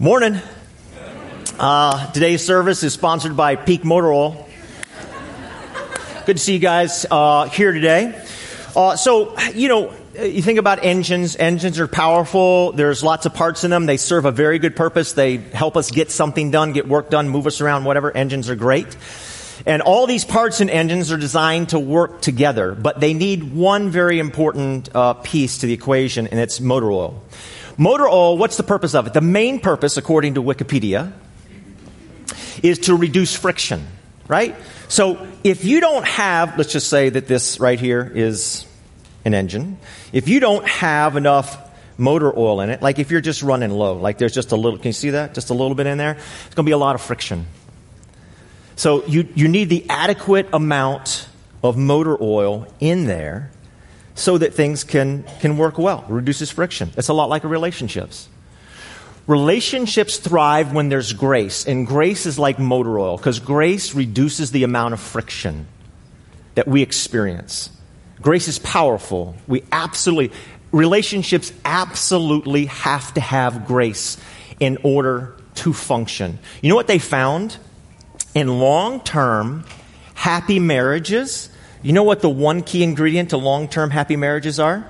Morning. Uh, today's service is sponsored by Peak Motor Oil. Good to see you guys uh, here today. Uh, so, you know, you think about engines. Engines are powerful. There's lots of parts in them. They serve a very good purpose. They help us get something done, get work done, move us around, whatever. Engines are great. And all these parts and engines are designed to work together, but they need one very important uh, piece to the equation, and it's motor oil. Motor oil, what's the purpose of it? The main purpose, according to Wikipedia, is to reduce friction, right? So if you don't have, let's just say that this right here is an engine. If you don't have enough motor oil in it, like if you're just running low, like there's just a little, can you see that? Just a little bit in there? It's going to be a lot of friction. So you, you need the adequate amount of motor oil in there so that things can, can work well, reduces friction. It's a lot like relationships. Relationships thrive when there's grace, and grace is like motor oil because grace reduces the amount of friction that we experience. Grace is powerful. We absolutely, relationships absolutely have to have grace in order to function. You know what they found? In long term, happy marriages, you know what the one key ingredient to long term happy marriages are?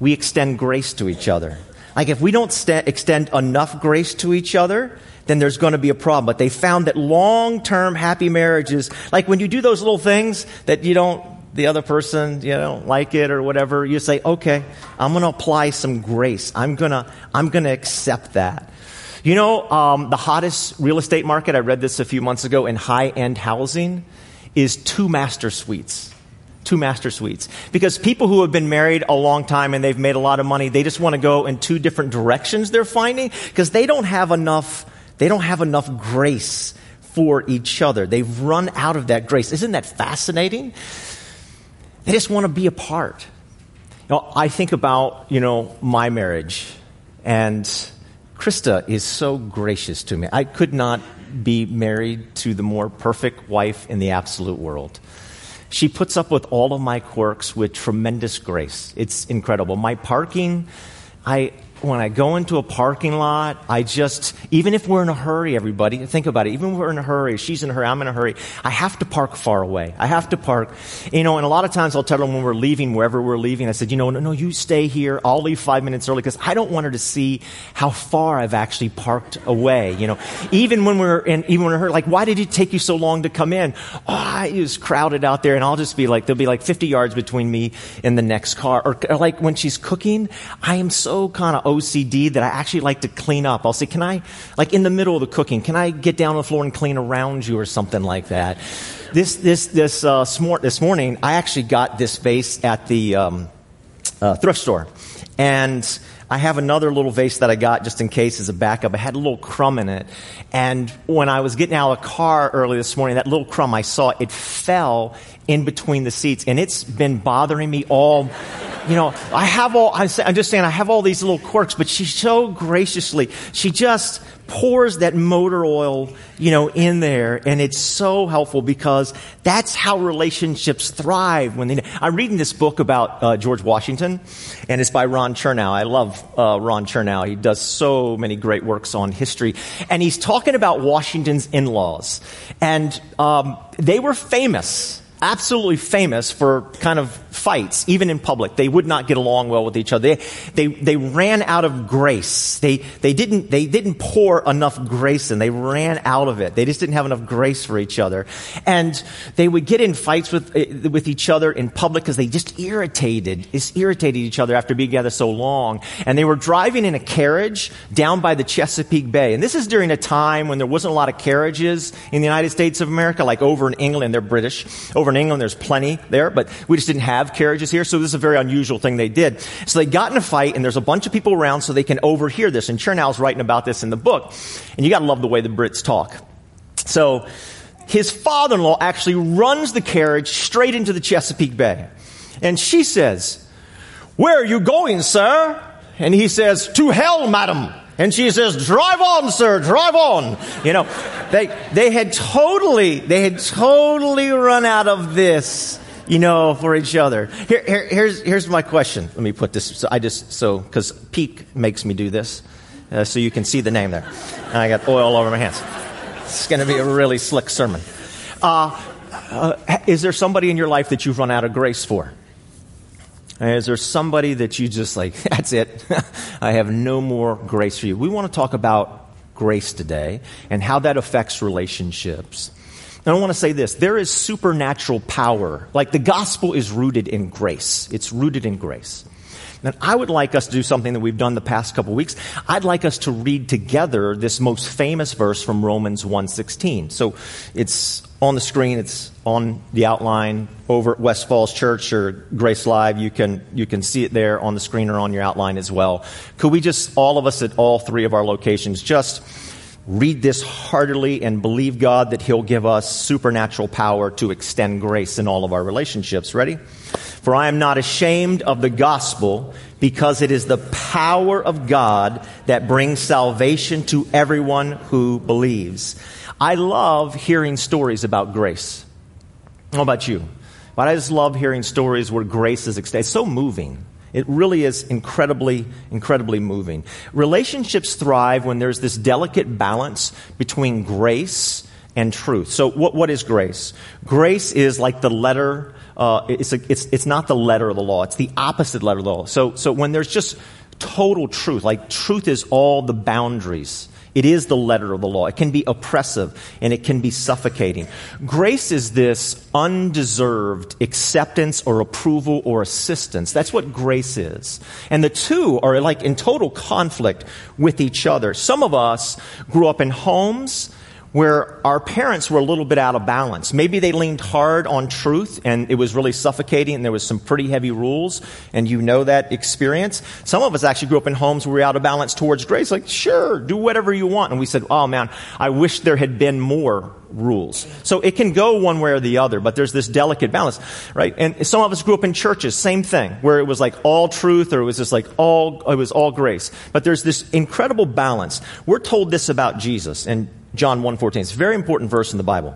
We extend grace to each other. Like if we don't st- extend enough grace to each other, then there's going to be a problem. But they found that long term happy marriages, like when you do those little things that you don't, the other person, you know, like it or whatever, you say, okay, I'm going to apply some grace. I'm going to, I'm going to accept that. You know, um, the hottest real estate market, I read this a few months ago in high end housing, is two master suites two master suites. Because people who have been married a long time and they've made a lot of money, they just want to go in two different directions they're finding because they don't have enough, they don't have enough grace for each other. They've run out of that grace. Isn't that fascinating? They just want to be apart. You know, I think about, you know, my marriage and Krista is so gracious to me. I could not be married to the more perfect wife in the absolute world. She puts up with all of my quirks with tremendous grace. It's incredible. My parking, I, when I go into a parking lot, I just, even if we're in a hurry, everybody, think about it. Even if we're in a hurry, she's in a hurry, I'm in a hurry, I have to park far away. I have to park, you know, and a lot of times I'll tell them when we're leaving, wherever we're leaving, I said, you know, no, no, you stay here. I'll leave five minutes early because I don't want her to see how far I've actually parked away, you know. Even when we're in, even when we're hurt, like, why did it take you so long to come in? Oh, it was crowded out there and I'll just be like, there'll be like 50 yards between me and the next car. Or, or like when she's cooking, I am so kind of OCD that I actually like to clean up. I'll say, can I, like in the middle of the cooking, can I get down on the floor and clean around you or something like that? This, this, this, uh, smor- this morning, I actually got this vase at the um, uh, thrift store. And I have another little vase that I got just in case as a backup. I had a little crumb in it. And when I was getting out of the car early this morning, that little crumb I saw, it fell in between the seats. And it's been bothering me all you know, I have all, I am just saying, I have all these little quirks, but she so graciously, she just pours that motor oil, you know, in there. And it's so helpful because that's how relationships thrive when they, I'm reading this book about uh, George Washington and it's by Ron Chernow. I love uh, Ron Chernow. He does so many great works on history. And he's talking about Washington's in-laws. And um, they were famous absolutely famous for kind of fights, even in public. They would not get along well with each other. They, they, they ran out of grace. They, they, didn't, they didn't pour enough grace in. They ran out of it. They just didn't have enough grace for each other. And they would get in fights with, eh, with each other in public because they just irritated, just irritated each other after being together so long. And they were driving in a carriage down by the Chesapeake Bay. And this is during a time when there wasn't a lot of carriages in the United States of America, like over in England, they're British. Over in England, there's plenty there, but we just didn't have carriages here, so this is a very unusual thing they did. So they got in a fight, and there's a bunch of people around so they can overhear this. And Chernow's writing about this in the book. And you gotta love the way the Brits talk. So, his father-in-law actually runs the carriage straight into the Chesapeake Bay. And she says, Where are you going, sir? And he says, To hell, madam. And she says, drive on, sir, drive on. You know, they, they had totally, they had totally run out of this you know, for each other. Here, here, here's, here's my question. Let me put this. So I just, so, because Peak makes me do this. uh, so you can see the name there. And I got oil all over my hands. It's going to be a really slick sermon. Uh, uh, is there somebody in your life that you've run out of grace for? Is there somebody that you just like, that's it? I have no more grace for you. We want to talk about grace today and how that affects relationships. And I want to say this there is supernatural power. Like the gospel is rooted in grace, it's rooted in grace. And I would like us to do something that we've done the past couple weeks. I'd like us to read together this most famous verse from Romans 1:16. So it's on the screen, it's on the outline over at West Falls Church or Grace Live. You can you can see it there on the screen or on your outline as well. Could we just all of us at all three of our locations just read this heartily and believe God that He'll give us supernatural power to extend grace in all of our relationships. Ready? For I am not ashamed of the gospel because it is the power of God that brings salvation to everyone who believes. I love hearing stories about grace. How about you? But I just love hearing stories where grace is extended. It's so moving. It really is incredibly, incredibly moving. Relationships thrive when there's this delicate balance between grace and truth. So, what, what is grace? Grace is like the letter, uh, it's, a, it's, it's not the letter of the law, it's the opposite letter of the law. So, so when there's just total truth, like truth is all the boundaries it is the letter of the law. It can be oppressive and it can be suffocating. Grace is this undeserved acceptance or approval or assistance. That's what grace is. And the two are like in total conflict with each other. Some of us grew up in homes where our parents were a little bit out of balance. Maybe they leaned hard on truth and it was really suffocating and there was some pretty heavy rules and you know that experience. Some of us actually grew up in homes where we were out of balance towards grace. Like, sure, do whatever you want. And we said, oh man, I wish there had been more rules. So it can go one way or the other, but there's this delicate balance, right? And some of us grew up in churches, same thing, where it was like all truth or it was just like all, it was all grace. But there's this incredible balance. We're told this about Jesus and John 1:14. It's a very important verse in the Bible.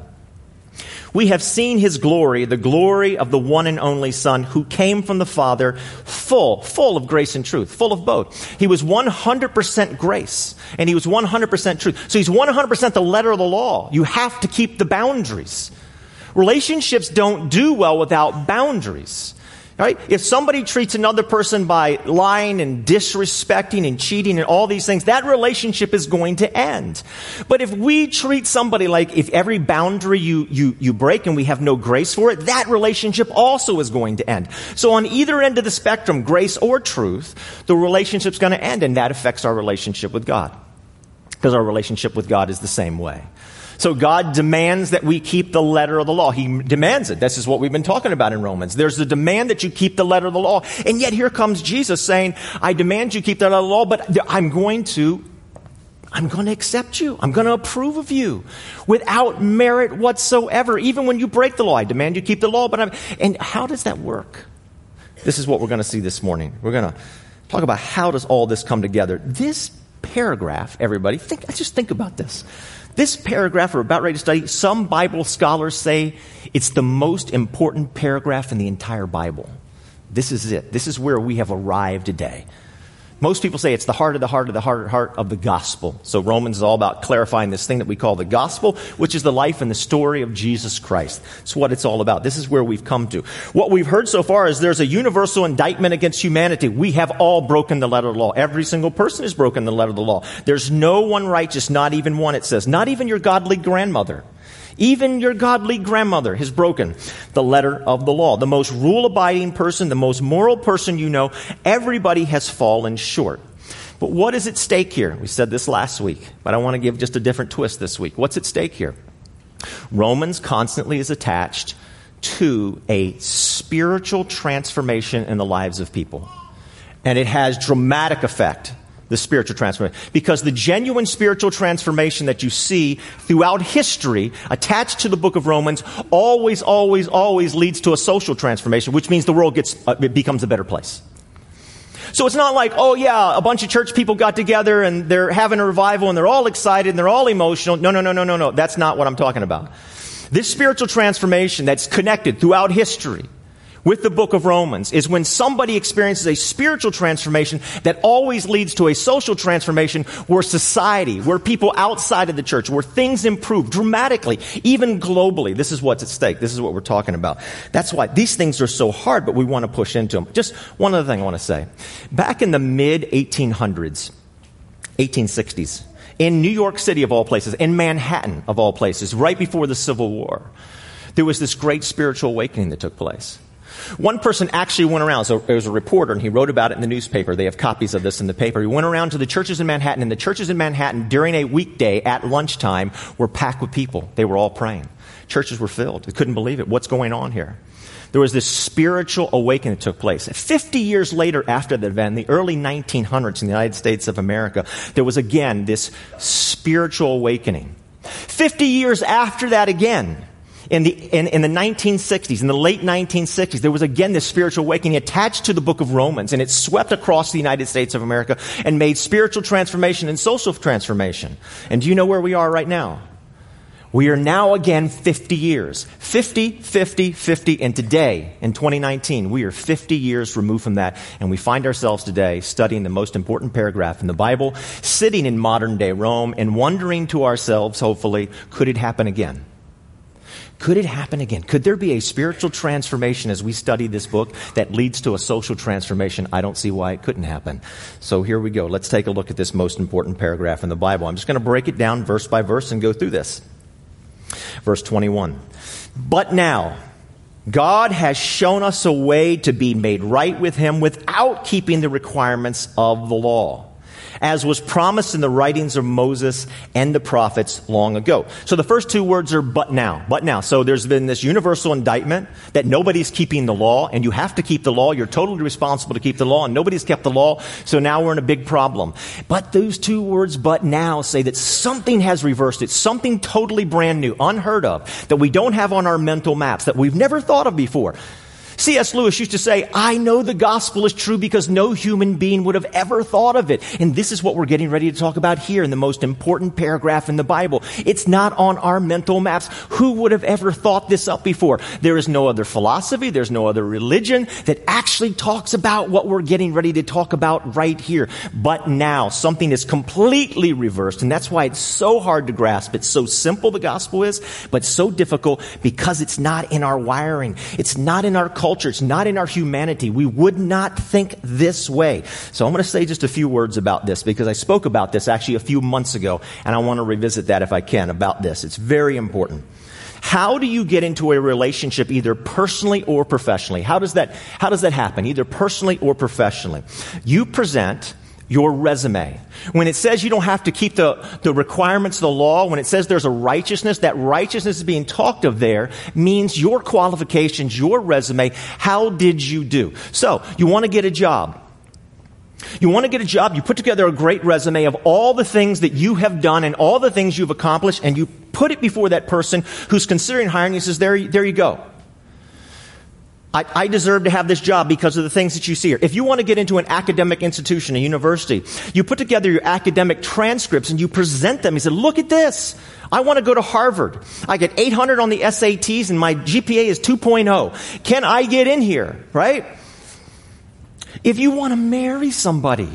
We have seen his glory, the glory of the one and only Son who came from the Father, full, full of grace and truth, full of both. He was 100% grace and he was 100% truth. So he's 100% the letter of the law. You have to keep the boundaries. Relationships don't do well without boundaries. Right? If somebody treats another person by lying and disrespecting and cheating and all these things, that relationship is going to end. But if we treat somebody like if every boundary you, you, you break and we have no grace for it, that relationship also is going to end. So on either end of the spectrum, grace or truth, the relationship's going to end and that affects our relationship with God. Because our relationship with God is the same way. So God demands that we keep the letter of the law. He demands it. This is what we've been talking about in Romans. There's the demand that you keep the letter of the law. And yet here comes Jesus saying, I demand you keep the letter of the law, but I'm going to I'm going to accept you. I'm going to approve of you without merit whatsoever. Even when you break the law, I demand you keep the law, but I'm, and how does that work? This is what we're going to see this morning. We're going to talk about how does all this come together. This paragraph, everybody, think, just think about this. This paragraph we're about ready to study, some Bible scholars say it's the most important paragraph in the entire Bible. This is it. This is where we have arrived today. Most people say it's the heart of the heart of the heart, heart of the gospel. So Romans is all about clarifying this thing that we call the gospel, which is the life and the story of Jesus Christ. It's what it's all about. This is where we've come to. What we've heard so far is there's a universal indictment against humanity. We have all broken the letter of the law. Every single person has broken the letter of the law. There's no one righteous, not even one, it says. Not even your godly grandmother. Even your godly grandmother has broken the letter of the law. The most rule abiding person, the most moral person you know, everybody has fallen short. But what is at stake here? We said this last week, but I want to give just a different twist this week. What's at stake here? Romans constantly is attached to a spiritual transformation in the lives of people. And it has dramatic effect the spiritual transformation. Because the genuine spiritual transformation that you see throughout history attached to the book of Romans always, always, always leads to a social transformation, which means the world gets, uh, it becomes a better place. So it's not like, oh yeah, a bunch of church people got together and they're having a revival and they're all excited and they're all emotional. No, no, no, no, no, no. That's not what I'm talking about. This spiritual transformation that's connected throughout history with the book of Romans is when somebody experiences a spiritual transformation that always leads to a social transformation where society, where people outside of the church, where things improve dramatically, even globally. This is what's at stake. This is what we're talking about. That's why these things are so hard, but we want to push into them. Just one other thing I want to say. Back in the mid 1800s, 1860s, in New York City of all places, in Manhattan of all places, right before the Civil War, there was this great spiritual awakening that took place. One person actually went around, so it was a reporter, and he wrote about it in the newspaper. They have copies of this in the paper. He went around to the churches in Manhattan, and the churches in Manhattan during a weekday at lunchtime were packed with people. They were all praying. Churches were filled. They couldn't believe it. What's going on here? There was this spiritual awakening that took place. 50 years later after the event, in the early 1900s in the United States of America, there was again this spiritual awakening. 50 years after that again, in the, in, in, the 1960s, in the late 1960s, there was again this spiritual awakening attached to the book of Romans, and it swept across the United States of America and made spiritual transformation and social transformation. And do you know where we are right now? We are now again 50 years. 50, 50, 50, and today, in 2019, we are 50 years removed from that, and we find ourselves today studying the most important paragraph in the Bible, sitting in modern day Rome, and wondering to ourselves, hopefully, could it happen again? Could it happen again? Could there be a spiritual transformation as we study this book that leads to a social transformation? I don't see why it couldn't happen. So here we go. Let's take a look at this most important paragraph in the Bible. I'm just going to break it down verse by verse and go through this. Verse 21. But now, God has shown us a way to be made right with Him without keeping the requirements of the law as was promised in the writings of Moses and the prophets long ago. So the first two words are but now, but now. So there's been this universal indictment that nobody's keeping the law and you have to keep the law. You're totally responsible to keep the law and nobody's kept the law. So now we're in a big problem. But those two words, but now, say that something has reversed it, something totally brand new, unheard of, that we don't have on our mental maps, that we've never thought of before. C.S. Lewis used to say, I know the gospel is true because no human being would have ever thought of it. And this is what we're getting ready to talk about here in the most important paragraph in the Bible. It's not on our mental maps. Who would have ever thought this up before? There is no other philosophy, there's no other religion that actually talks about what we're getting ready to talk about right here. But now, something is completely reversed, and that's why it's so hard to grasp. It's so simple, the gospel is, but so difficult because it's not in our wiring. It's not in our culture culture. It's not in our humanity. We would not think this way. So I'm going to say just a few words about this because I spoke about this actually a few months ago and I want to revisit that if I can about this. It's very important. How do you get into a relationship either personally or professionally? How does that, how does that happen? Either personally or professionally. You present your resume. When it says you don't have to keep the, the requirements of the law, when it says there's a righteousness, that righteousness is being talked of there means your qualifications, your resume. How did you do? So, you want to get a job. You want to get a job, you put together a great resume of all the things that you have done and all the things you've accomplished, and you put it before that person who's considering hiring you says, there, there you go. I, I, deserve to have this job because of the things that you see here. If you want to get into an academic institution, a university, you put together your academic transcripts and you present them. You say, look at this. I want to go to Harvard. I get 800 on the SATs and my GPA is 2.0. Can I get in here? Right? If you want to marry somebody,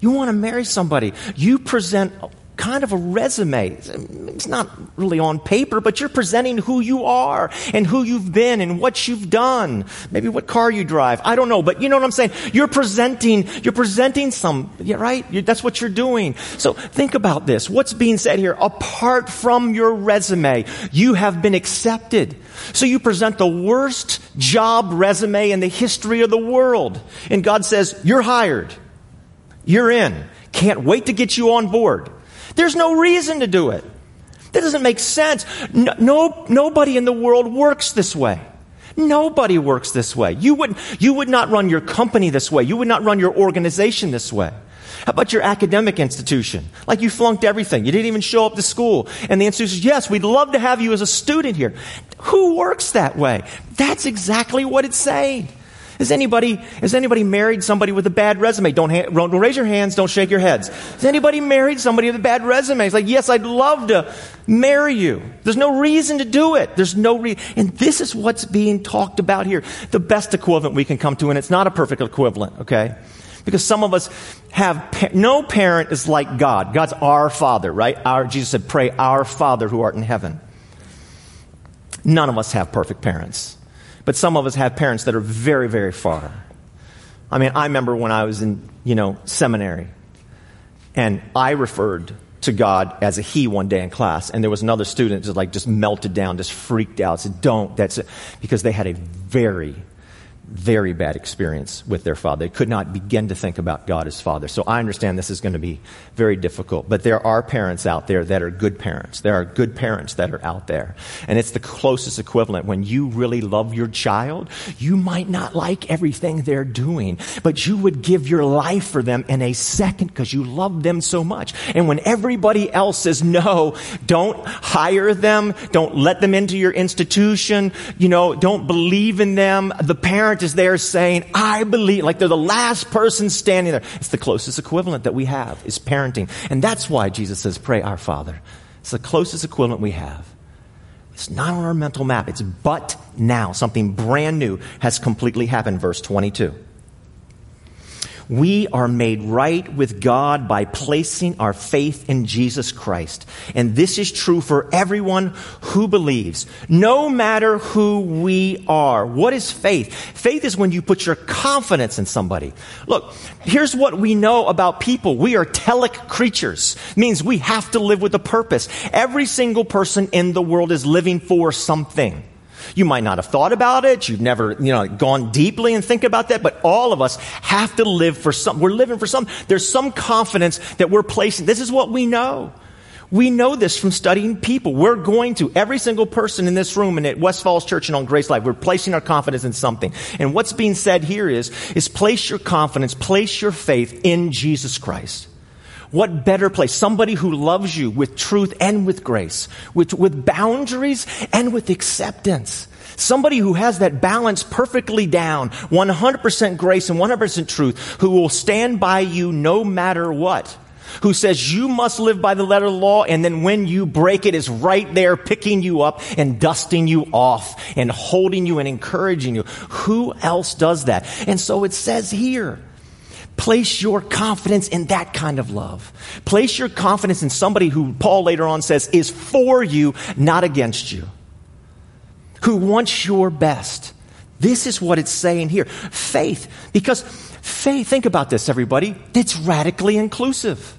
you want to marry somebody, you present kind of a resume. It's not really on paper, but you're presenting who you are and who you've been and what you've done. Maybe what car you drive. I don't know, but you know what I'm saying? You're presenting, you're presenting some, yeah, right? You're, that's what you're doing. So think about this. What's being said here? Apart from your resume, you have been accepted. So you present the worst job resume in the history of the world. And God says, you're hired. You're in. Can't wait to get you on board. There's no reason to do it. That doesn't make sense. No, no, nobody in the world works this way. Nobody works this way. You would, you would not run your company this way. You would not run your organization this way. How about your academic institution? Like you flunked everything. You didn't even show up to school. And the institution says, yes, we'd love to have you as a student here. Who works that way? That's exactly what it's saying. Has anybody, has anybody married somebody with a bad resume? Don't, ha- don't raise your hands, don't shake your heads. Has anybody married somebody with a bad resume? It's like, yes, I'd love to marry you. There's no reason to do it. There's no reason. And this is what's being talked about here. The best equivalent we can come to, and it's not a perfect equivalent, okay? Because some of us have, pa- no parent is like God. God's our Father, right? Our, Jesus said, pray, our Father who art in heaven. None of us have perfect parents. But some of us have parents that are very, very far. I mean, I remember when I was in, you know, seminary, and I referred to God as a he one day in class, and there was another student just like just melted down, just freaked out, said, "Don't." That's it, because they had a very very bad experience with their father. They could not begin to think about God as father. So I understand this is going to be very difficult. But there are parents out there that are good parents. There are good parents that are out there. And it's the closest equivalent. When you really love your child, you might not like everything they're doing, but you would give your life for them in a second because you love them so much. And when everybody else says no, don't hire them, don't let them into your institution, you know, don't believe in them, the parent is there saying, I believe, like they're the last person standing there. It's the closest equivalent that we have is parenting. And that's why Jesus says, pray our Father. It's the closest equivalent we have. It's not on our mental map. It's but now. Something brand new has completely happened. Verse 22. We are made right with God by placing our faith in Jesus Christ. And this is true for everyone who believes, no matter who we are. What is faith? Faith is when you put your confidence in somebody. Look, here's what we know about people. We are telic creatures. It means we have to live with a purpose. Every single person in the world is living for something. You might not have thought about it. You've never, you know, gone deeply and think about that, but all of us have to live for some, we're living for some, there's some confidence that we're placing. This is what we know. We know this from studying people. We're going to, every single person in this room and at West Falls Church and on Grace Life, we're placing our confidence in something. And what's being said here is, is place your confidence, place your faith in Jesus Christ. What better place? Somebody who loves you with truth and with grace, with, with boundaries and with acceptance. Somebody who has that balance perfectly down, 100% grace and 100% truth, who will stand by you no matter what. Who says you must live by the letter of the law and then when you break it is right there picking you up and dusting you off and holding you and encouraging you. Who else does that? And so it says here, Place your confidence in that kind of love. Place your confidence in somebody who Paul later on says is for you, not against you. Who wants your best. This is what it's saying here. Faith. Because faith, think about this, everybody. It's radically inclusive.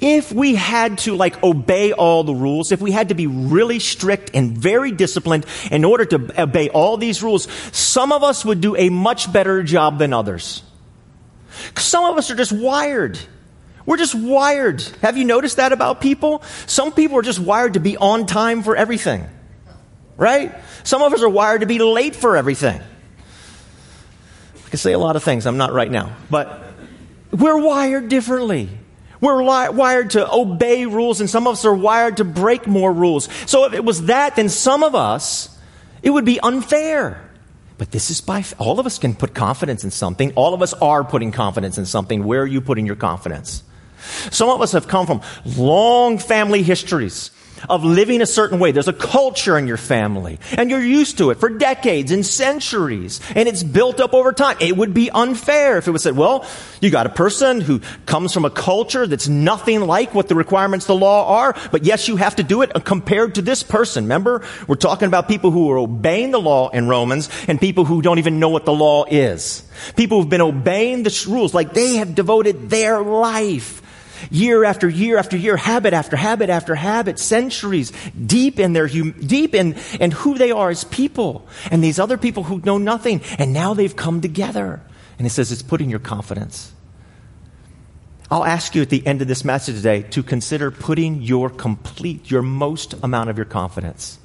If we had to like obey all the rules, if we had to be really strict and very disciplined in order to obey all these rules, some of us would do a much better job than others. Some of us are just wired. We're just wired. Have you noticed that about people? Some people are just wired to be on time for everything. Right? Some of us are wired to be late for everything. I can say a lot of things. I'm not right now. But we're wired differently. We're li- wired to obey rules, and some of us are wired to break more rules. So if it was that, then some of us, it would be unfair. But this is by, all of us can put confidence in something. All of us are putting confidence in something. Where are you putting your confidence? Some of us have come from long family histories of living a certain way. There's a culture in your family, and you're used to it for decades and centuries, and it's built up over time. It would be unfair if it was said, well, you got a person who comes from a culture that's nothing like what the requirements of the law are, but yes, you have to do it compared to this person. Remember, we're talking about people who are obeying the law in Romans and people who don't even know what the law is. People who've been obeying the rules like they have devoted their life year after year after year, habit after habit after habit, centuries deep in their hum- deep in, in who they are as people. And these other people who know nothing, and now they've come together. And it says it's putting your confidence. I'll ask you at the end of this message today to consider putting your complete, your most amount of your confidence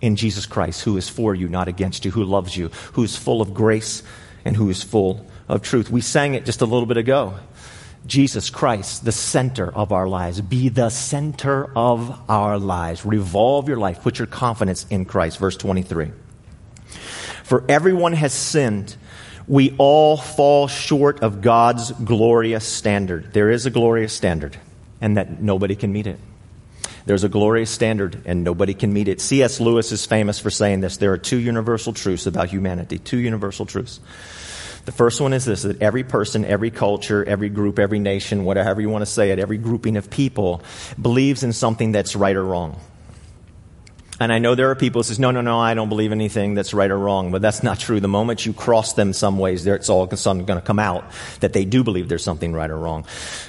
in Jesus Christ, who is for you, not against you, who loves you, who is full of grace, and who is full of truth. We sang it just a little bit ago. Jesus Christ, the center of our lives. Be the center of our lives. Revolve your life. Put your confidence in Christ. Verse 23. For everyone has sinned We all fall short of God's glorious standard. There is a glorious standard, and that nobody can meet it. There's a glorious standard, and nobody can meet it. C.S. Lewis is famous for saying this. There are two universal truths about humanity, two universal truths. The first one is this that every person, every culture, every group, every nation, whatever you want to say it, every grouping of people believes in something that's right or wrong. And I know there are people who says, no, no, no, I don't believe anything that's right or wrong, but that's not true. The moment you cross them some ways, it's all going to come out that they do believe there's something right or wrong.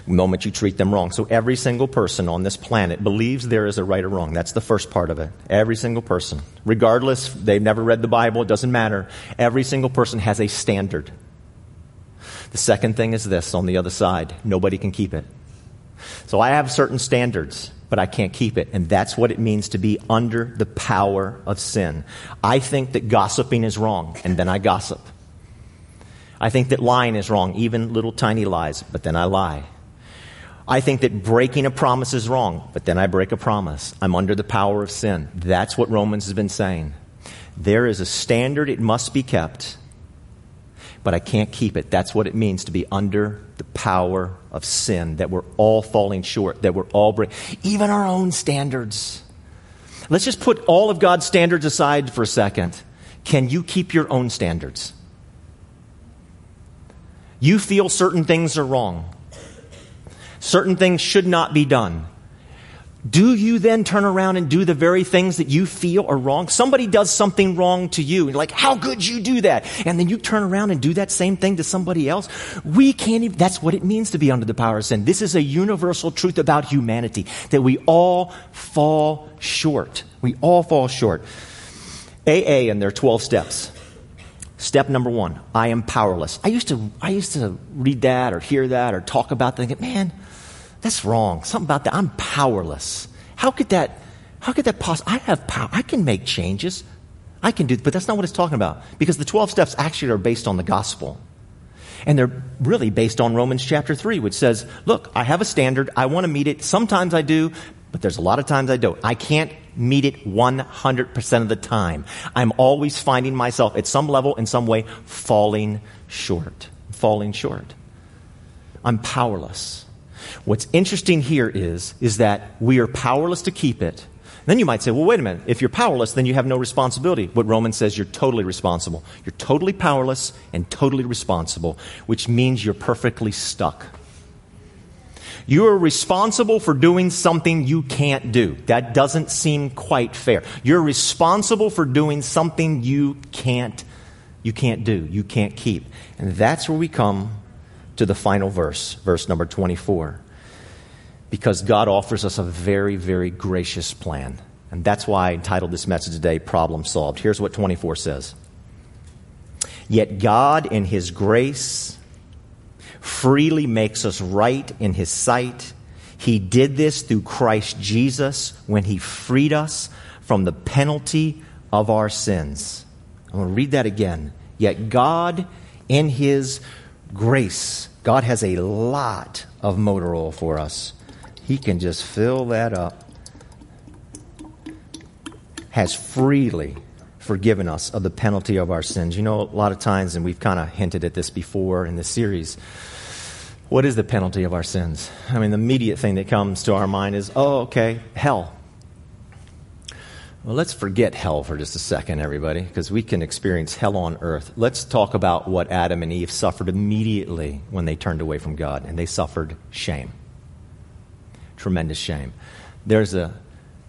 The moment you treat them wrong. So every single person on this planet believes there is a right or wrong. That's the first part of it. Every single person. Regardless, they've never read the Bible, it doesn't matter. Every single person has a standard. The second thing is this on the other side. Nobody can keep it. So I have certain standards but I can't keep it. And that's what it means to be under the power of sin. I think that gossiping is wrong, and then I gossip. I think that lying is wrong, even little tiny lies, but then I lie. I think that breaking a promise is wrong, but then I break a promise. I'm under the power of sin. That's what Romans has been saying. There is a standard, it must be kept but I can't keep it. That's what it means to be under the power of sin, that we're all falling short, that we're all breaking, even our own standards. Let's just put all of God's standards aside for a second. Can you keep your own standards? You feel certain things are wrong. Certain things should not be done. Do you then turn around and do the very things that you feel are wrong? Somebody does something wrong to you, and you're like, how could you do that? And then you turn around and do that same thing to somebody else. We can't even, that's what it means to be under the power of sin. This is a universal truth about humanity, that we all fall short. We all fall short. AA and their 12 steps. Step number one, I am powerless. I used to, I used to read that or hear that or talk about that and man, that's wrong. Something about that. I'm powerless. How could that, how could that possibly, I have power. I can make changes. I can do, but that's not what it's talking about. Because the 12 steps actually are based on the gospel. And they're really based on Romans chapter 3, which says, look, I have a standard. I want to meet it. Sometimes I do, but there's a lot of times I don't. I can't meet it 100% of the time. I'm always finding myself at some level, in some way, falling short. Falling short. I'm powerless. What's interesting here is, is that we are powerless to keep it. Then you might say, well, wait a minute. If you're powerless, then you have no responsibility. What Romans says, you're totally responsible. You're totally powerless and totally responsible, which means you're perfectly stuck. You are responsible for doing something you can't do. That doesn't seem quite fair. You're responsible for doing something you can't, you can't do, you can't keep. And that's where we come to the final verse, verse number 24. Because God offers us a very, very gracious plan. And that's why I entitled this message today, Problem Solved. Here's what 24 says Yet God, in His grace, freely makes us right in His sight. He did this through Christ Jesus when He freed us from the penalty of our sins. I'm going to read that again. Yet God, in His grace, God has a lot of motor oil for us. He can just fill that up. Has freely forgiven us of the penalty of our sins. You know, a lot of times, and we've kind of hinted at this before in this series, what is the penalty of our sins? I mean, the immediate thing that comes to our mind is, oh, okay, hell. Well, let's forget hell for just a second, everybody, because we can experience hell on earth. Let's talk about what Adam and Eve suffered immediately when they turned away from God, and they suffered shame. Tremendous shame. There's a,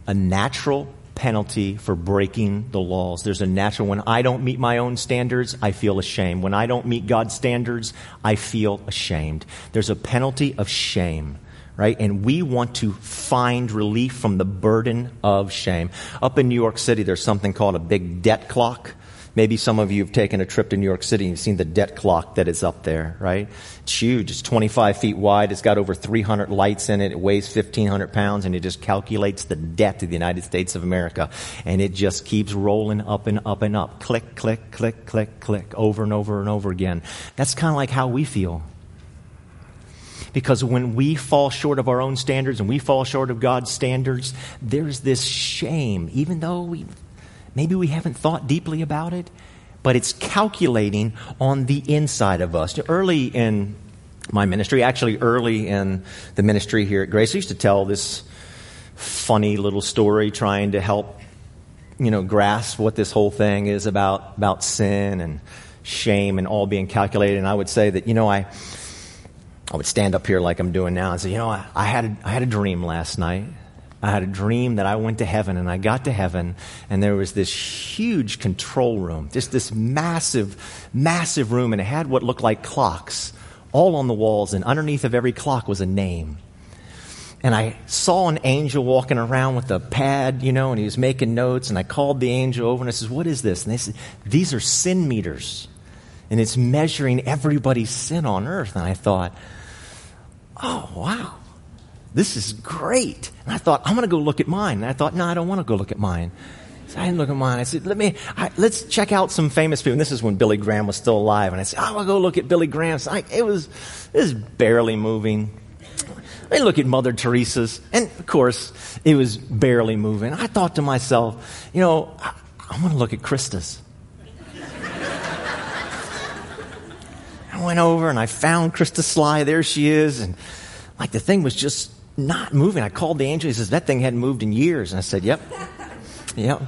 a natural penalty for breaking the laws. There's a natural, when I don't meet my own standards, I feel ashamed. When I don't meet God's standards, I feel ashamed. There's a penalty of shame right? And we want to find relief from the burden of shame. Up in New York City, there's something called a big debt clock. Maybe some of you have taken a trip to New York City and you've seen the debt clock that is up there, right? It's huge. It's 25 feet wide. It's got over 300 lights in it. It weighs 1,500 pounds and it just calculates the debt of the United States of America. And it just keeps rolling up and up and up. Click, click, click, click, click, over and over and over again. That's kind of like how we feel because when we fall short of our own standards and we fall short of God's standards, there's this shame, even though we maybe we haven't thought deeply about it, but it's calculating on the inside of us. Early in my ministry, actually early in the ministry here at Grace, I used to tell this funny little story trying to help, you know, grasp what this whole thing is about, about sin and shame and all being calculated. And I would say that, you know, I, I would stand up here like I'm doing now and say, you know, I, I had, a, I had a dream last night. I had a dream that I went to heaven and I got to heaven and there was this huge control room, just this massive, massive room and it had what looked like clocks all on the walls and underneath of every clock was a name. And I saw an angel walking around with a pad, you know, and he was making notes and I called the angel over and I said, what is this? And they said, these are sin meters and it's measuring everybody's sin on earth. And I thought, oh, wow this is great. And I thought, I'm going to go look at mine. And I thought, no, I don't want to go look at mine. So I didn't look at mine. I said, let me, I, let's check out some famous people. And this is when Billy Graham was still alive. And I said, oh, I'll go look at Billy Graham's. I, it was, it was barely moving. I look at Mother Teresa's. And of course, it was barely moving. I thought to myself, you know, I, I want to look at Krista's. I went over and I found Krista Sly. There she is. And like the thing was just not moving. I called the angel. He says, That thing hadn't moved in years. And I said, Yep. Yep,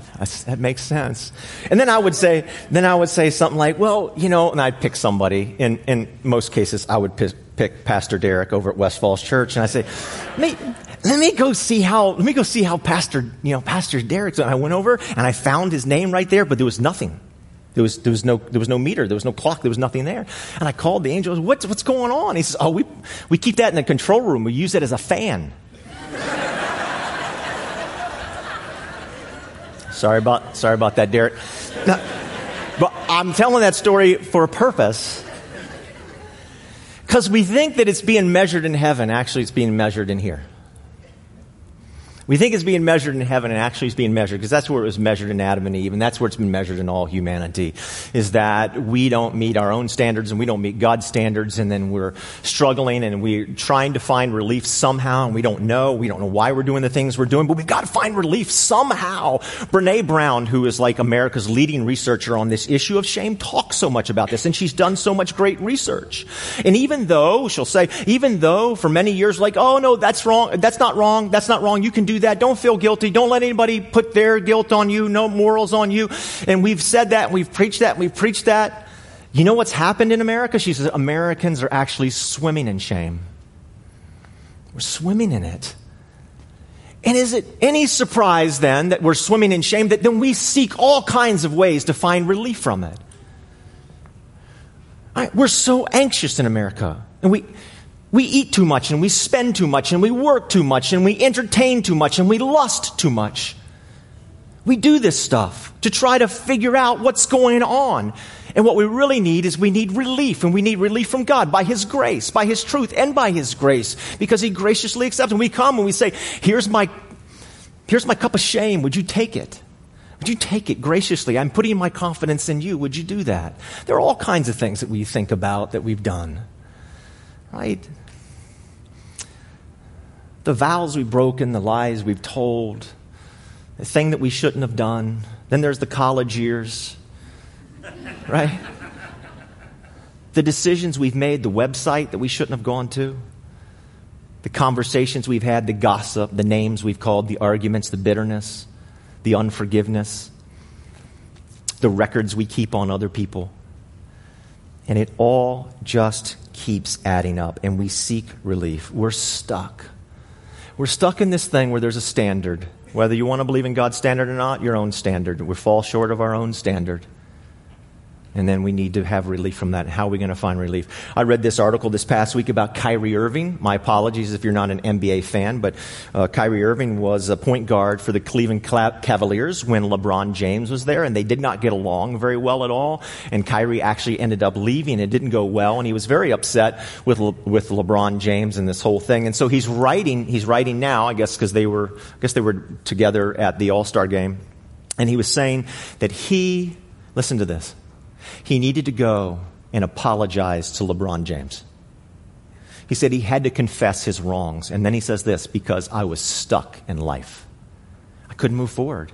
that makes sense. And then I would say, then I would say something like, well, you know, and I'd pick somebody. In, in most cases, I would pick, pick Pastor Derek over at West Falls Church, and I say, let me, let me go see how, let me go see how Pastor, you know, Pastor Derek's. And I went over and I found his name right there, but there was nothing. There was, there was no, there was no meter. There was no clock. There was nothing there. And I called the angel. What's, what's going on? He says, oh, we, we keep that in the control room. We use it as a fan. sorry about, sorry about that, Derek. Now, but I'm telling that story for a purpose. Because we think that it's being measured in heaven. Actually, it's being measured in here. We think it's being measured in heaven and actually it's being measured because that's where it was measured in Adam and Eve and that's where it's been measured in all humanity is that we don't meet our own standards and we don't meet God's standards and then we're struggling and we're trying to find relief somehow and we don't know. We don't know why we're doing the things we're doing, but we've got to find relief somehow. Brene Brown, who is like America's leading researcher on this issue of shame, talks so much about this and she's done so much great research. And even though, she'll say, even though for many years like, oh no, that's wrong, that's not wrong, that's not wrong, you can do do that. Don't feel guilty. Don't let anybody put their guilt on you, no morals on you. And we've said that, and we've preached that, and we've preached that. You know what's happened in America? She says Americans are actually swimming in shame. We're swimming in it. And is it any surprise then that we're swimming in shame that then we seek all kinds of ways to find relief from it? We're so anxious in America. And we, we eat too much and we spend too much and we work too much and we entertain too much and we lust too much. We do this stuff to try to figure out what's going on. And what we really need is we need relief, and we need relief from God by His grace, by His truth, and by His grace, because He graciously accepts. And we come and we say, Here's my, here's my cup of shame. Would you take it? Would you take it graciously? I'm putting my confidence in you. Would you do that? There are all kinds of things that we think about that we've done, right? The vows we've broken, the lies we've told, the thing that we shouldn't have done. Then there's the college years, right? The decisions we've made, the website that we shouldn't have gone to, the conversations we've had, the gossip, the names we've called, the arguments, the bitterness, the unforgiveness, the records we keep on other people. And it all just keeps adding up, and we seek relief. We're stuck. We're stuck in this thing where there's a standard. Whether you want to believe in God's standard or not, your own standard. We fall short of our own standard. And then we need to have relief from that. How are we going to find relief? I read this article this past week about Kyrie Irving. My apologies if you're not an NBA fan, but uh, Kyrie Irving was a point guard for the Cleveland Cavaliers when LeBron James was there, and they did not get along very well at all. And Kyrie actually ended up leaving. It didn't go well, and he was very upset with Le- with LeBron James and this whole thing. And so he's writing. He's writing now, I guess, because they were, I guess they were together at the All Star game, and he was saying that he. Listen to this he needed to go and apologize to LeBron James. He said he had to confess his wrongs. And then he says this because I was stuck in life. I couldn't move forward.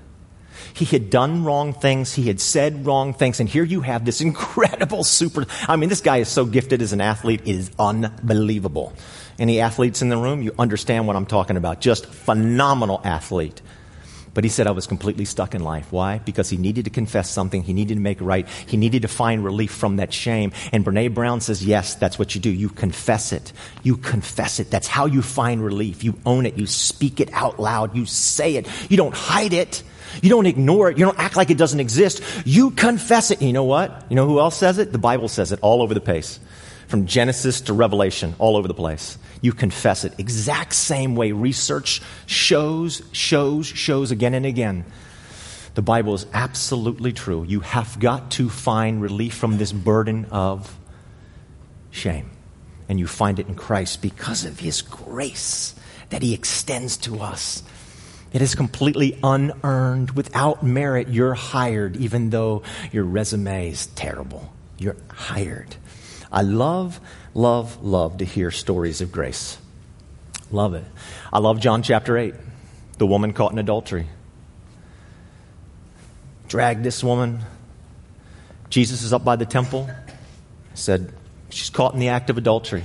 He had done wrong things. He had said wrong things. And here you have this incredible super. I mean, this guy is so gifted as an athlete. It is unbelievable. Any athletes in the room? You understand what I'm talking about. Just phenomenal athlete. But he said I was completely stuck in life. Why? Because he needed to confess something. He needed to make right. He needed to find relief from that shame. And Brene Brown says, yes, that's what you do. You confess it. You confess it. That's how you find relief. You own it. You speak it out loud. You say it. You don't hide it. You don't ignore it. You don't act like it doesn't exist. You confess it. You know what? You know who else says it? The Bible says it all over the place. From Genesis to Revelation, all over the place you confess it. Exact same way research shows, shows, shows again and again. The Bible is absolutely true. You have got to find relief from this burden of shame. And you find it in Christ because of His grace that He extends to us. It is completely unearned, without merit. You're hired, even though your resume is terrible. You're hired. I love love, love to hear stories of grace. Love it. I love John chapter 8, the woman caught in adultery. Dragged this woman. Jesus is up by the temple. Said, She's caught in the act of adultery.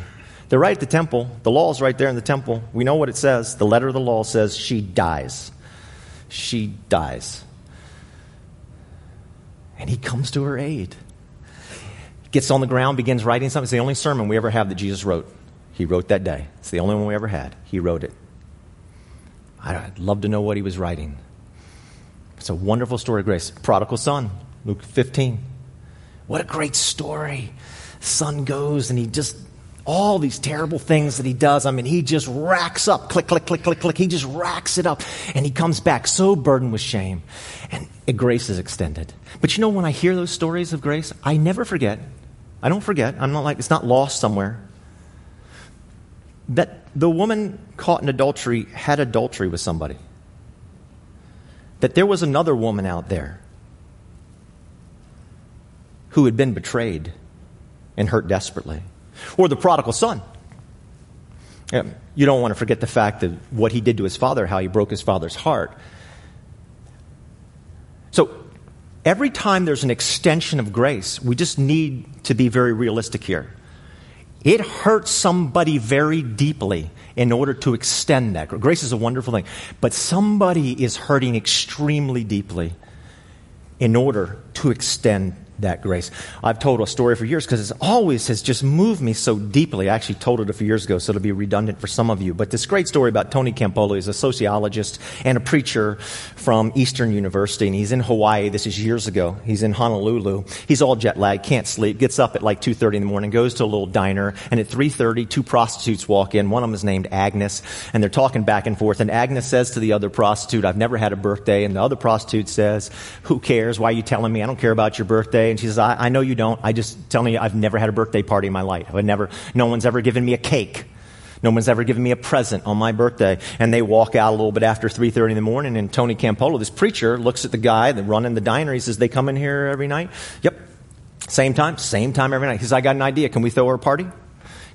They're right at the temple. The law is right there in the temple. We know what it says. The letter of the law says she dies. She dies. And he comes to her aid gets on the ground, begins writing something. It's the only sermon we ever have that Jesus wrote. He wrote that day. It's the only one we ever had. He wrote it. I'd love to know what he was writing. It's a wonderful story of grace. Prodigal son, Luke 15. What a great story. Son goes and he just, all these terrible things that he does, I mean, he just racks up, click, click, click, click, click. He just racks it up. And he comes back so burdened with shame. And grace is extended. But you know, when I hear those stories of grace, I never forget I don't forget. I'm not like, it's not lost somewhere. That the woman caught in adultery had adultery with somebody. That there was another woman out there who had been betrayed and hurt desperately. Or the prodigal son. Um, you don't want to forget the fact that what he did to his father, how he broke his father's heart. So every time there's an extension of grace, we just need to be very realistic here. It hurts somebody very deeply in order to extend that. Grace is a wonderful thing, but somebody is hurting extremely deeply in order to extend that grace. I've told a story for years because it always has just moved me so deeply. I actually told it a few years ago, so it'll be redundant for some of you. But this great story about Tony Campolo. is a sociologist and a preacher from Eastern University, and he's in Hawaii. This is years ago. He's in Honolulu. He's all jet lagged, can't sleep, gets up at like 2.30 in the morning, goes to a little diner, and at 3.30, two prostitutes walk in. One of them is named Agnes, and they're talking back and forth, and Agnes says to the other prostitute, I've never had a birthday, and the other prostitute says, who cares? Why are you telling me? I don't care about your birthday. And she says, I, I know you don't. I just telling you, I've never had a birthday party in my life. I've never, no one's ever given me a cake. No one's ever given me a present on my birthday. And they walk out a little bit after 3.30 in the morning and Tony Campolo, this preacher, looks at the guy that running the diner. He says, they come in here every night? Yep. Same time? Same time every night. He says, I got an idea. Can we throw her a party?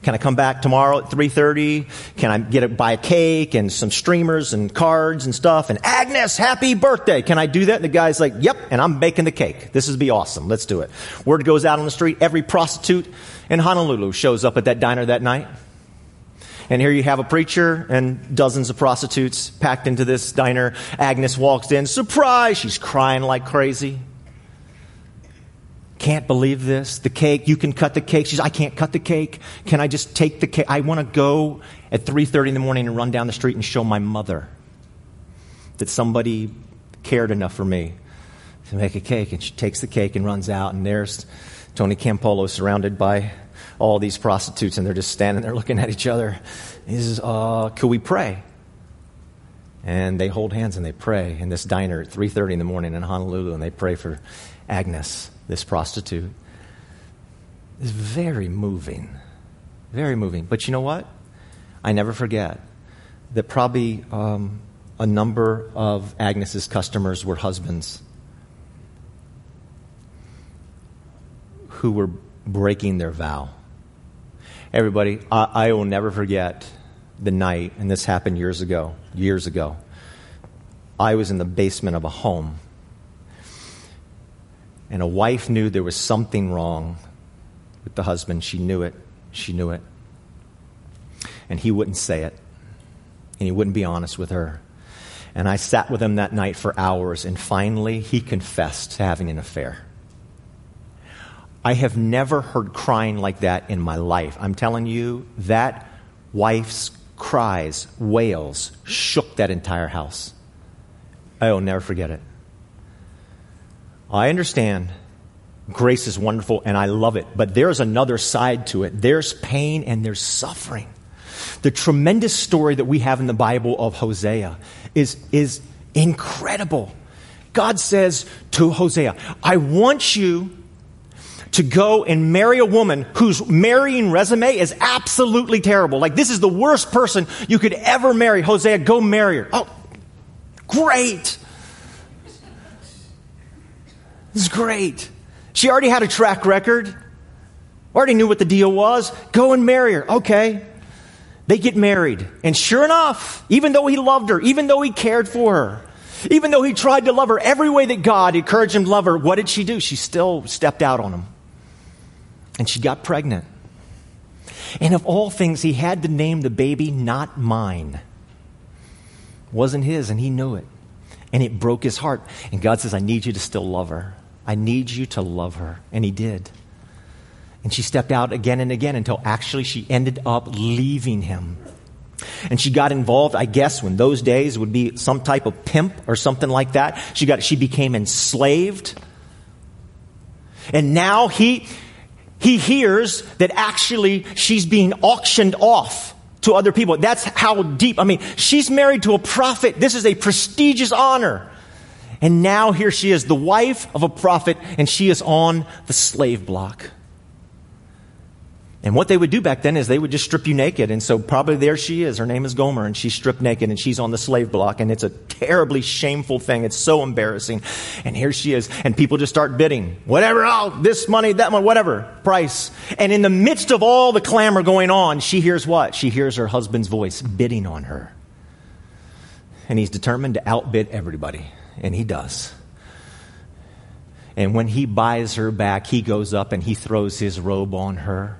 Can I come back tomorrow at 3.30? Can I get a, buy a cake and some streamers and cards and stuff? And Agnes, happy birthday. Can I do that? And the guy's like, yep. And I'm baking the cake. This would be awesome. Let's do it. Word goes out on the street. Every prostitute in Honolulu shows up at that diner that night. And here you have a preacher and dozens of prostitutes packed into this diner. Agnes walks in. Surprise! She's crying like crazy. Can't believe this. The cake, you can cut the cake. She's, I can't cut the cake. Can I just take the cake? I want to go at 3.30 in the morning and run down the street and show my mother that somebody cared enough for me to make a cake. And she takes the cake and runs out, and there's Tony Campolo surrounded by all these prostitutes, and they're just standing there looking at each other. He says, uh, could we pray? And they hold hands and they pray in this diner at 3.30 in the morning in Honolulu, and they pray for Agnes this prostitute. is very moving. Very moving. But you know what? I never forget that probably um, a number of Agnes's customers were husbands who were breaking their vow. Everybody, I, I will never forget the night, and this happened years ago, years ago. I was in the basement of a home And a wife knew there was something wrong with the husband. She knew it. She knew it. And he wouldn't say it. And he wouldn't be honest with her. And I sat with him that night for hours, and finally he confessed to having an affair. I have never heard crying like that in my life. I'm telling you, that wife's cries, wails, shook that entire house. I will never forget it. I understand grace is wonderful and I love it, but there's another side to it. There's pain and there's suffering. The tremendous story that we have in the Bible of Hosea is, is incredible. God says to Hosea, I want you to go and marry a woman whose marrying resume is absolutely terrible. Like, this is the worst person you could ever marry. Hosea, go marry her. Oh, great. This is great. She already had a track record, already knew what the deal was. Go and marry her. Okay. They get married. And sure enough, even though he loved her, even though he cared for her, even though he tried to love her every way that God encouraged him to love her, what did she do? She still stepped out on him. And she got pregnant. And of all things, he had to name the baby not mine. Wasn't his, and he knew it. And it broke his heart. And God says, I need you to still love her. I need you to love her. And he did. And she stepped out again and again until actually she ended up leaving him. And she got involved, I guess, when those days would be some type of pimp or something like that. She got, she became enslaved. And now he, he hears that actually she's being auctioned off to other people. That's how deep. I mean, she's married to a prophet. This is a prestigious honor. And now here she is, the wife of a prophet, and she is on the slave block. And what they would do back then is they would just strip you naked. And so probably there she is. Her name is Gomer and she's stripped naked and she's on the slave block. And it's a terribly shameful thing. It's so embarrassing. And here she is. And people just start bidding. Whatever, oh, this money, that one, whatever, price. And in the midst of all the clamor going on, she hears what? She hears her husband's voice bidding on her. And he's determined to outbid everybody. And he does. And when he buys her back, he goes up and he throws his robe on her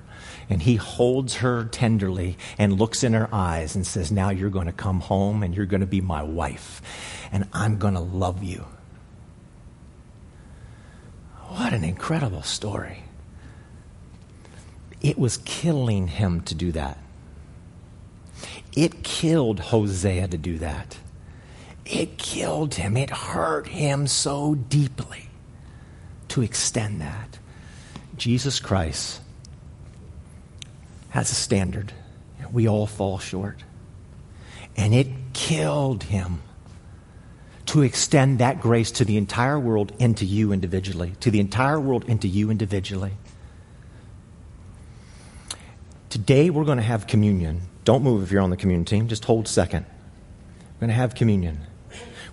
and he holds her tenderly and looks in her eyes and says, Now you're going to come home and you're going to be my wife, and I'm going to love you. What an incredible story. It was killing him to do that. It killed Hosea to do that. It killed him. It hurt him so deeply to extend that. Jesus Christ has a standard. We all fall short. And it killed him to extend that grace to the entire world and to you individually, to the entire world and to you individually. Today we're going to have communion. Don't move if you're on the communion team, just hold second. We're going to have communion.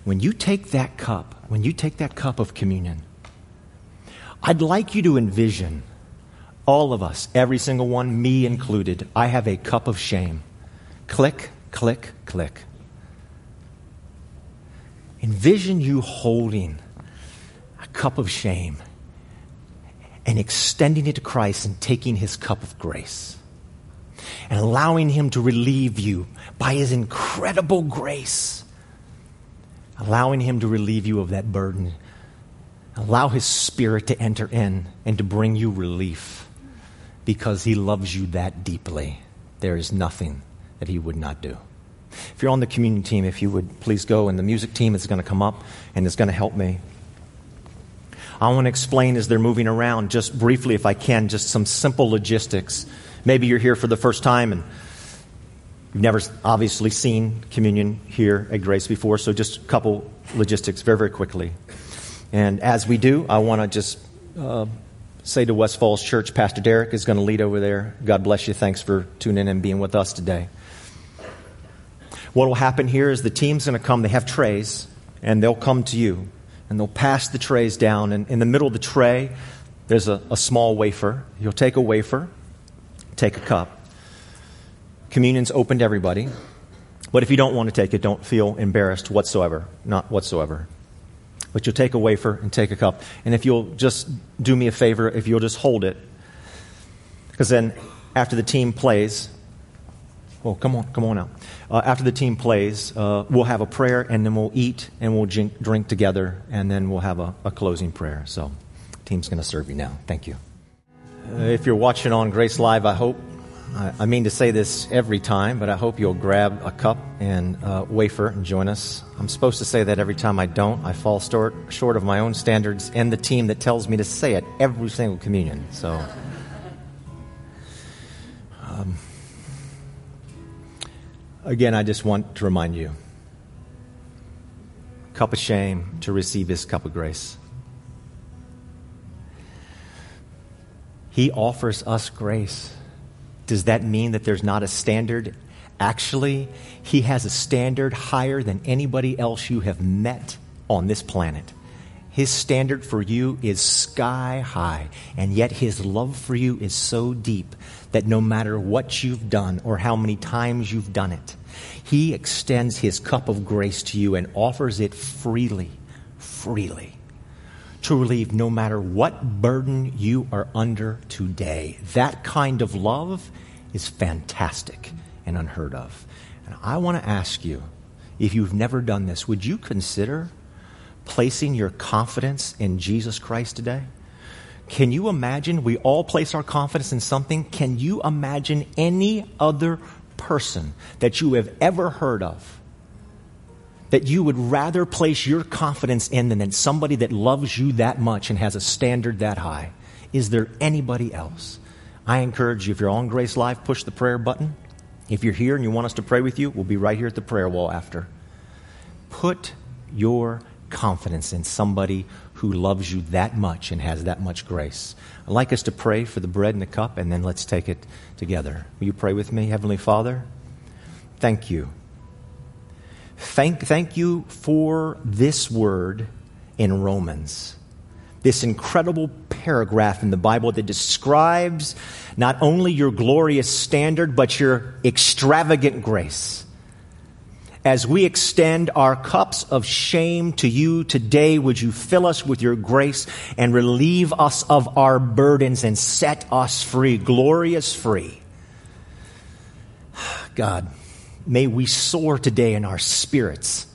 When you take that cup, when you take that cup of communion, I'd like you to envision all of us, every single one, me included, I have a cup of shame. Click, click, click. Envision you holding a cup of shame and extending it to Christ and taking his cup of grace and allowing him to relieve you by his incredible grace, allowing him to relieve you of that burden. Allow his spirit to enter in and to bring you relief because he loves you that deeply. There is nothing that he would not do. If you're on the communion team, if you would please go, and the music team is going to come up and is going to help me. I want to explain as they're moving around, just briefly, if I can, just some simple logistics. Maybe you're here for the first time and you've never obviously seen communion here at Grace before, so just a couple logistics very, very quickly. And as we do, I want to just uh, say to West Falls Church, Pastor Derek is going to lead over there. God bless you. Thanks for tuning in and being with us today. What will happen here is the team's going to come. They have trays, and they'll come to you, and they'll pass the trays down. And in the middle of the tray, there's a, a small wafer. You'll take a wafer, take a cup. Communion's open to everybody. But if you don't want to take it, don't feel embarrassed whatsoever. Not whatsoever. But you'll take a wafer and take a cup. And if you'll just do me a favor, if you'll just hold it, because then after the team plays, well, come on, come on out. Uh, after the team plays, uh, we'll have a prayer and then we'll eat and we'll drink, together and then we'll have a, a closing prayer. So, team's going to serve you now. Thank you. Uh, if you're watching on Grace Live, I hope, I, I, mean to say this every time, but I hope you'll grab a cup and uh, wafer and join us. I'm supposed to say that every time I don't. I fall short, short of my own standards and the team that tells me to say it every single communion. So. Um, again, I just want to remind you cup of shame to receive his cup of grace. He offers us grace. Does that mean that there's not a standard? Actually, he has a standard higher than anybody else you have met on this planet. His standard for you is sky high, and yet his love for you is so deep that no matter what you've done or how many times you've done it, he extends his cup of grace to you and offers it freely, freely, to relieve no matter what burden you are under today. That kind of love is fantastic and unheard of. And I want to ask you if you've never done this, would you consider placing your confidence in Jesus Christ today? Can you imagine? We all place our confidence in something. Can you imagine any other person that you have ever heard of that you would rather place your confidence in than in somebody that loves you that much and has a standard that high? Is there anybody else? I encourage you, if you're on Grace Live, push the prayer button. If you're here and you want us to pray with you, we'll be right here at the prayer wall after. Put your confidence in somebody who loves you that much and has that much grace. I'd like us to pray for the bread and the cup, and then let's take it together. Will you pray with me, Heavenly Father? Thank you. Thank, thank you for this word in Romans. This incredible paragraph in the Bible that describes not only your glorious standard, but your extravagant grace as we extend our cups of shame to you today, would you fill us with your grace and relieve us of our burdens and set us free, glorious free? God, may we soar today in our spirits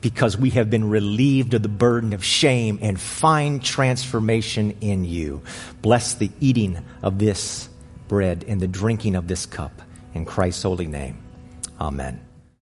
because we have been relieved of the burden of shame and find transformation in you. Bless the eating of this bread and the drinking of this cup. In Christ's holy name, amen.